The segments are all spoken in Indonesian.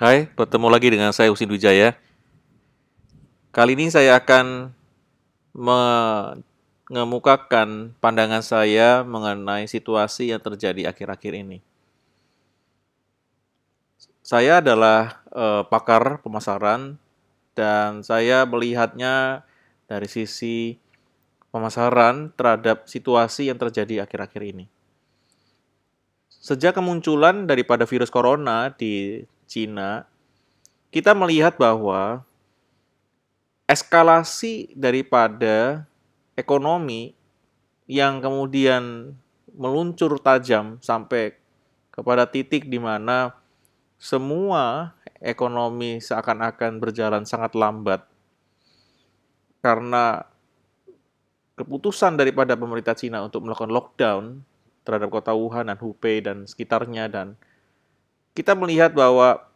Hai, bertemu lagi dengan saya Husin Wijaya. Kali ini saya akan mengemukakan pandangan saya mengenai situasi yang terjadi akhir-akhir ini. Saya adalah eh, pakar pemasaran dan saya melihatnya dari sisi pemasaran terhadap situasi yang terjadi akhir-akhir ini. Sejak kemunculan daripada virus corona di Cina, kita melihat bahwa eskalasi daripada ekonomi yang kemudian meluncur tajam sampai kepada titik di mana semua ekonomi seakan-akan berjalan sangat lambat karena keputusan daripada pemerintah Cina untuk melakukan lockdown terhadap kota Wuhan dan Hubei dan sekitarnya dan kita melihat bahwa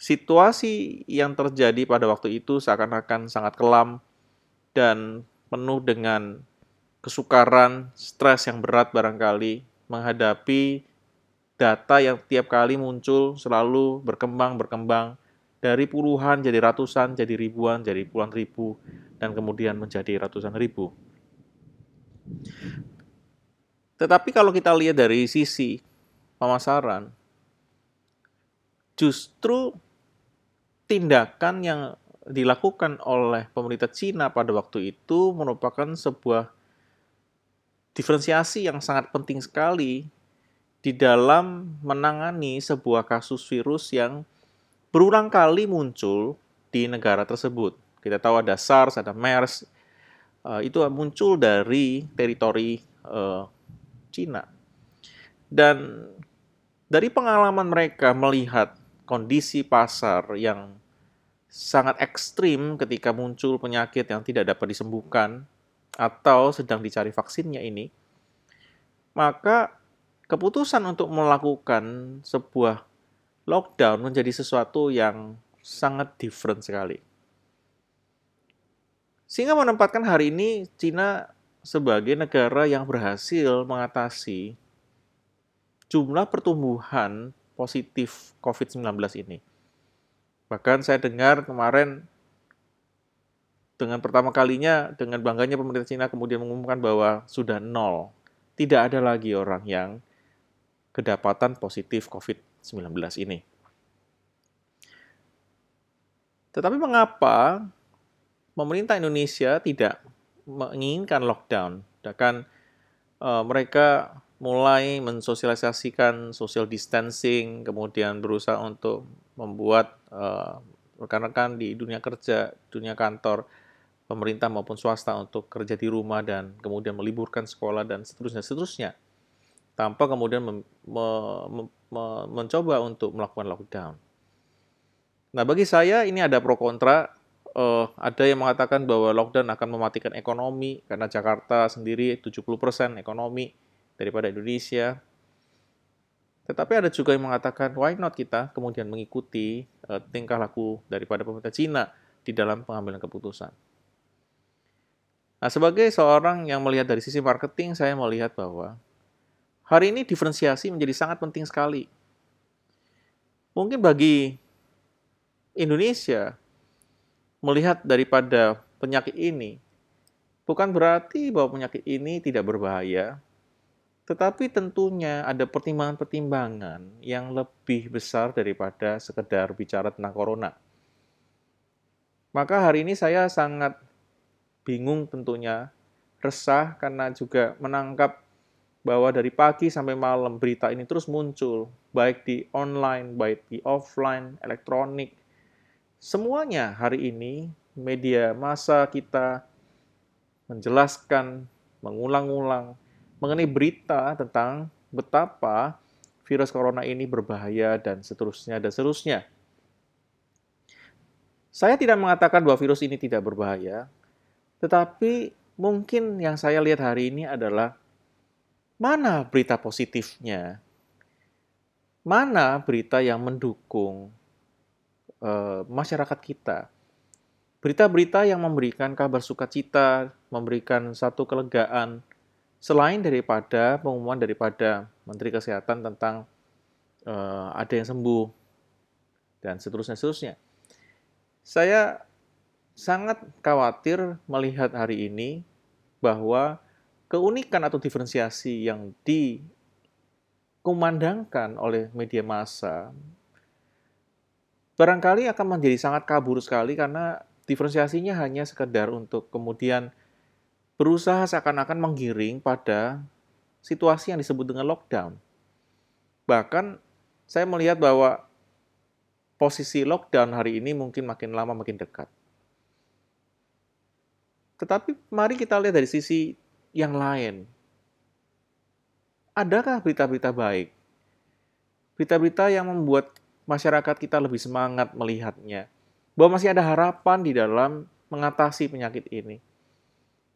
situasi yang terjadi pada waktu itu seakan-akan sangat kelam dan penuh dengan kesukaran, stres yang berat barangkali menghadapi data yang tiap kali muncul selalu berkembang berkembang dari puluhan jadi ratusan, jadi ribuan, jadi puluhan ribu dan kemudian menjadi ratusan ribu. Tetapi kalau kita lihat dari sisi pemasaran, justru tindakan yang dilakukan oleh pemerintah Cina pada waktu itu merupakan sebuah diferensiasi yang sangat penting sekali di dalam menangani sebuah kasus virus yang berulang kali muncul di negara tersebut. Kita tahu ada SARS, ada MERS, uh, itu muncul dari teritori uh, Cina. Dan dari pengalaman mereka melihat kondisi pasar yang sangat ekstrim ketika muncul penyakit yang tidak dapat disembuhkan atau sedang dicari vaksinnya ini, maka keputusan untuk melakukan sebuah lockdown menjadi sesuatu yang sangat different sekali. Sehingga menempatkan hari ini Cina sebagai negara yang berhasil mengatasi jumlah pertumbuhan positif COVID-19 ini. Bahkan saya dengar kemarin dengan pertama kalinya dengan bangganya pemerintah Cina kemudian mengumumkan bahwa sudah nol. Tidak ada lagi orang yang kedapatan positif COVID-19 ini. Tetapi mengapa pemerintah Indonesia tidak menginginkan lockdown, bahkan uh, mereka mulai mensosialisasikan social distancing, kemudian berusaha untuk membuat uh, rekan-rekan di dunia kerja, dunia kantor, pemerintah maupun swasta untuk kerja di rumah dan kemudian meliburkan sekolah dan seterusnya seterusnya. Tanpa kemudian me, me, me, mencoba untuk melakukan lockdown. Nah, bagi saya ini ada pro kontra. Uh, ada yang mengatakan bahwa lockdown akan mematikan ekonomi karena Jakarta sendiri 70% ekonomi daripada Indonesia. Tetapi ada juga yang mengatakan why not kita kemudian mengikuti uh, tingkah laku daripada pemerintah Cina di dalam pengambilan keputusan. Nah, sebagai seorang yang melihat dari sisi marketing, saya melihat bahwa hari ini diferensiasi menjadi sangat penting sekali. Mungkin bagi Indonesia, melihat daripada penyakit ini, bukan berarti bahwa penyakit ini tidak berbahaya, tetapi tentunya ada pertimbangan-pertimbangan yang lebih besar daripada sekedar bicara tentang corona. Maka hari ini saya sangat bingung tentunya, resah karena juga menangkap bahwa dari pagi sampai malam berita ini terus muncul, baik di online, baik di offline, elektronik, Semuanya hari ini media massa kita menjelaskan, mengulang-ulang mengenai berita tentang betapa virus corona ini berbahaya dan seterusnya dan seterusnya. Saya tidak mengatakan bahwa virus ini tidak berbahaya, tetapi mungkin yang saya lihat hari ini adalah mana berita positifnya, mana berita yang mendukung uh, masyarakat kita. Berita-berita yang memberikan kabar sukacita, memberikan satu kelegaan, selain daripada pengumuman daripada Menteri Kesehatan tentang uh, ada yang sembuh. dan seterusnya seterusnya. Saya sangat khawatir melihat hari ini bahwa keunikan atau diferensiasi yang dikumandangkan oleh media massa barangkali akan menjadi sangat kabur sekali karena diferensiasinya hanya sekedar untuk kemudian berusaha seakan-akan menggiring pada situasi yang disebut dengan lockdown. Bahkan saya melihat bahwa posisi lockdown hari ini mungkin makin lama makin dekat. Tetapi mari kita lihat dari sisi yang lain. Adakah berita-berita baik? Berita-berita yang membuat masyarakat kita lebih semangat melihatnya. Bahwa masih ada harapan di dalam mengatasi penyakit ini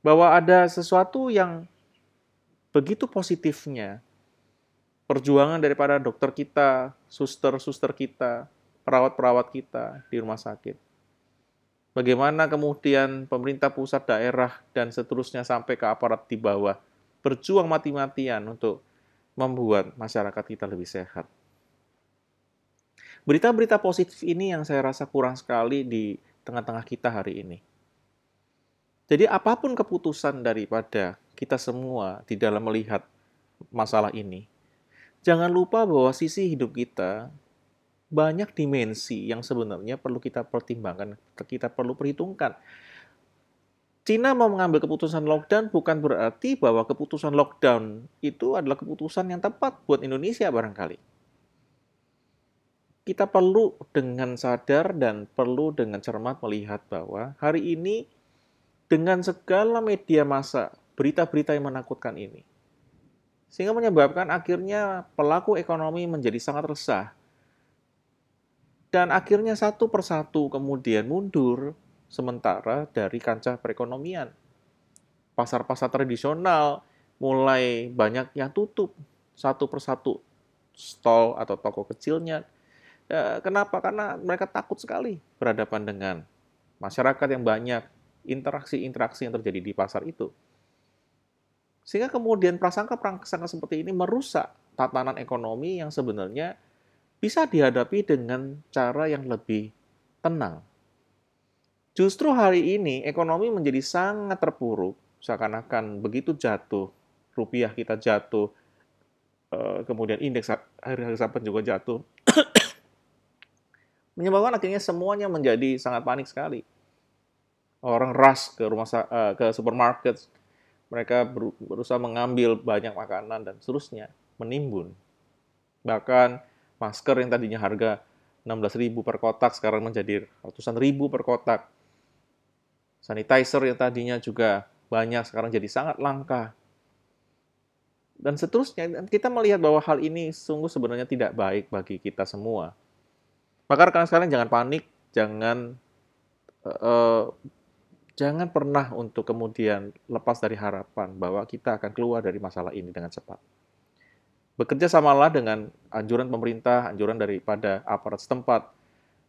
bahwa ada sesuatu yang begitu positifnya. Perjuangan daripada dokter kita, suster-suster kita, perawat-perawat kita di rumah sakit. Bagaimana kemudian pemerintah pusat daerah dan seterusnya sampai ke aparat di bawah berjuang mati-matian untuk membuat masyarakat kita lebih sehat. Berita-berita positif ini yang saya rasa kurang sekali di tengah-tengah kita hari ini. Jadi apa pun keputusan daripada kita semua di dalam melihat masalah ini, jangan lupa bahwa sisi hidup kita banyak dimensi yang sebenarnya perlu kita pertimbangkan, kita perlu perhitungkan. Cina mau mengambil keputusan lockdown bukan berarti bahwa keputusan lockdown itu adalah keputusan yang tepat buat Indonesia barangkali. Kita perlu dengan sadar dan perlu dengan cermat melihat bahwa hari ini dengan segala media massa, berita-berita yang menakutkan ini. Sehingga menyebabkan akhirnya pelaku ekonomi menjadi sangat resah. Dan akhirnya satu persatu kemudian mundur sementara dari kancah perekonomian. Pasar-pasar tradisional mulai banyak yang tutup satu persatu stall atau toko kecilnya. Ya, kenapa? Karena mereka takut sekali berhadapan dengan masyarakat yang banyak interaksi-interaksi yang terjadi di pasar itu. Sehingga kemudian prasangka-prasangka seperti ini merusak tatanan ekonomi yang sebenarnya bisa dihadapi dengan cara yang lebih tenang. Justru hari ini ekonomi menjadi sangat terpuruk, seakan-akan begitu jatuh, rupiah kita jatuh, eh, kemudian indeks hari-hari saban juga jatuh, menyebabkan akhirnya semuanya menjadi sangat panik sekali orang rush ke rumah uh, ke supermarket, mereka berusaha mengambil banyak makanan dan seterusnya, menimbun. Bahkan masker yang tadinya harga 16.000 per kotak sekarang menjadi ratusan ribu per kotak. Sanitizer yang tadinya juga banyak sekarang jadi sangat langka. Dan seterusnya, kita melihat bahwa hal ini sungguh sebenarnya tidak baik bagi kita semua. Maka rekan sekalian jangan panik, jangan uh, jangan pernah untuk kemudian lepas dari harapan bahwa kita akan keluar dari masalah ini dengan cepat. Bekerja samalah dengan anjuran pemerintah, anjuran daripada aparat setempat,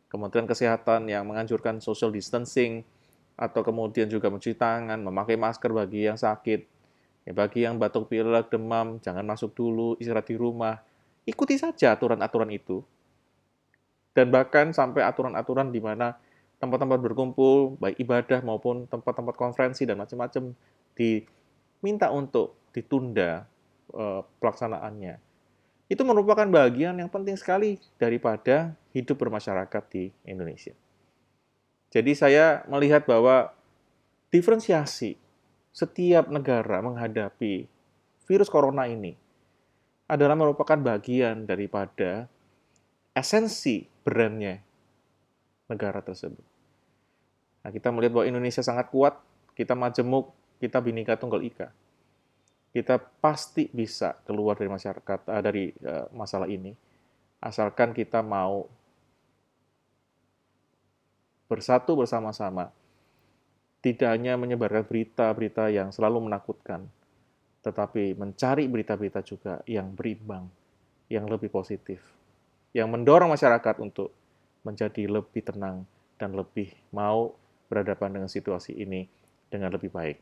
Kementerian Kesehatan yang menganjurkan social distancing, atau kemudian juga mencuci tangan, memakai masker bagi yang sakit, ya, bagi yang batuk pilek, demam, jangan masuk dulu, istirahat di rumah. Ikuti saja aturan-aturan itu. Dan bahkan sampai aturan-aturan di mana tempat-tempat berkumpul, baik ibadah maupun tempat-tempat konferensi dan macam-macam diminta untuk ditunda uh, pelaksanaannya. Itu merupakan bagian yang penting sekali daripada hidup bermasyarakat di Indonesia. Jadi saya melihat bahwa diferensiasi setiap negara menghadapi virus corona ini adalah merupakan bagian daripada esensi brandnya negara tersebut. Nah, kita melihat bahwa Indonesia sangat kuat, kita majemuk, kita binika tunggal ika. Kita pasti bisa keluar dari masyarakat uh, dari uh, masalah ini, asalkan kita mau bersatu bersama-sama. Tidak hanya menyebarkan berita-berita yang selalu menakutkan, tetapi mencari berita-berita juga yang berimbang, yang lebih positif, yang mendorong masyarakat untuk menjadi lebih tenang dan lebih mau berhadapan dengan situasi ini dengan lebih baik.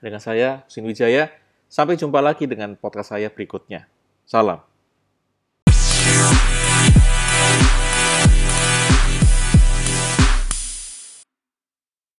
Dengan saya, Husin Wijaya, sampai jumpa lagi dengan podcast saya berikutnya. Salam.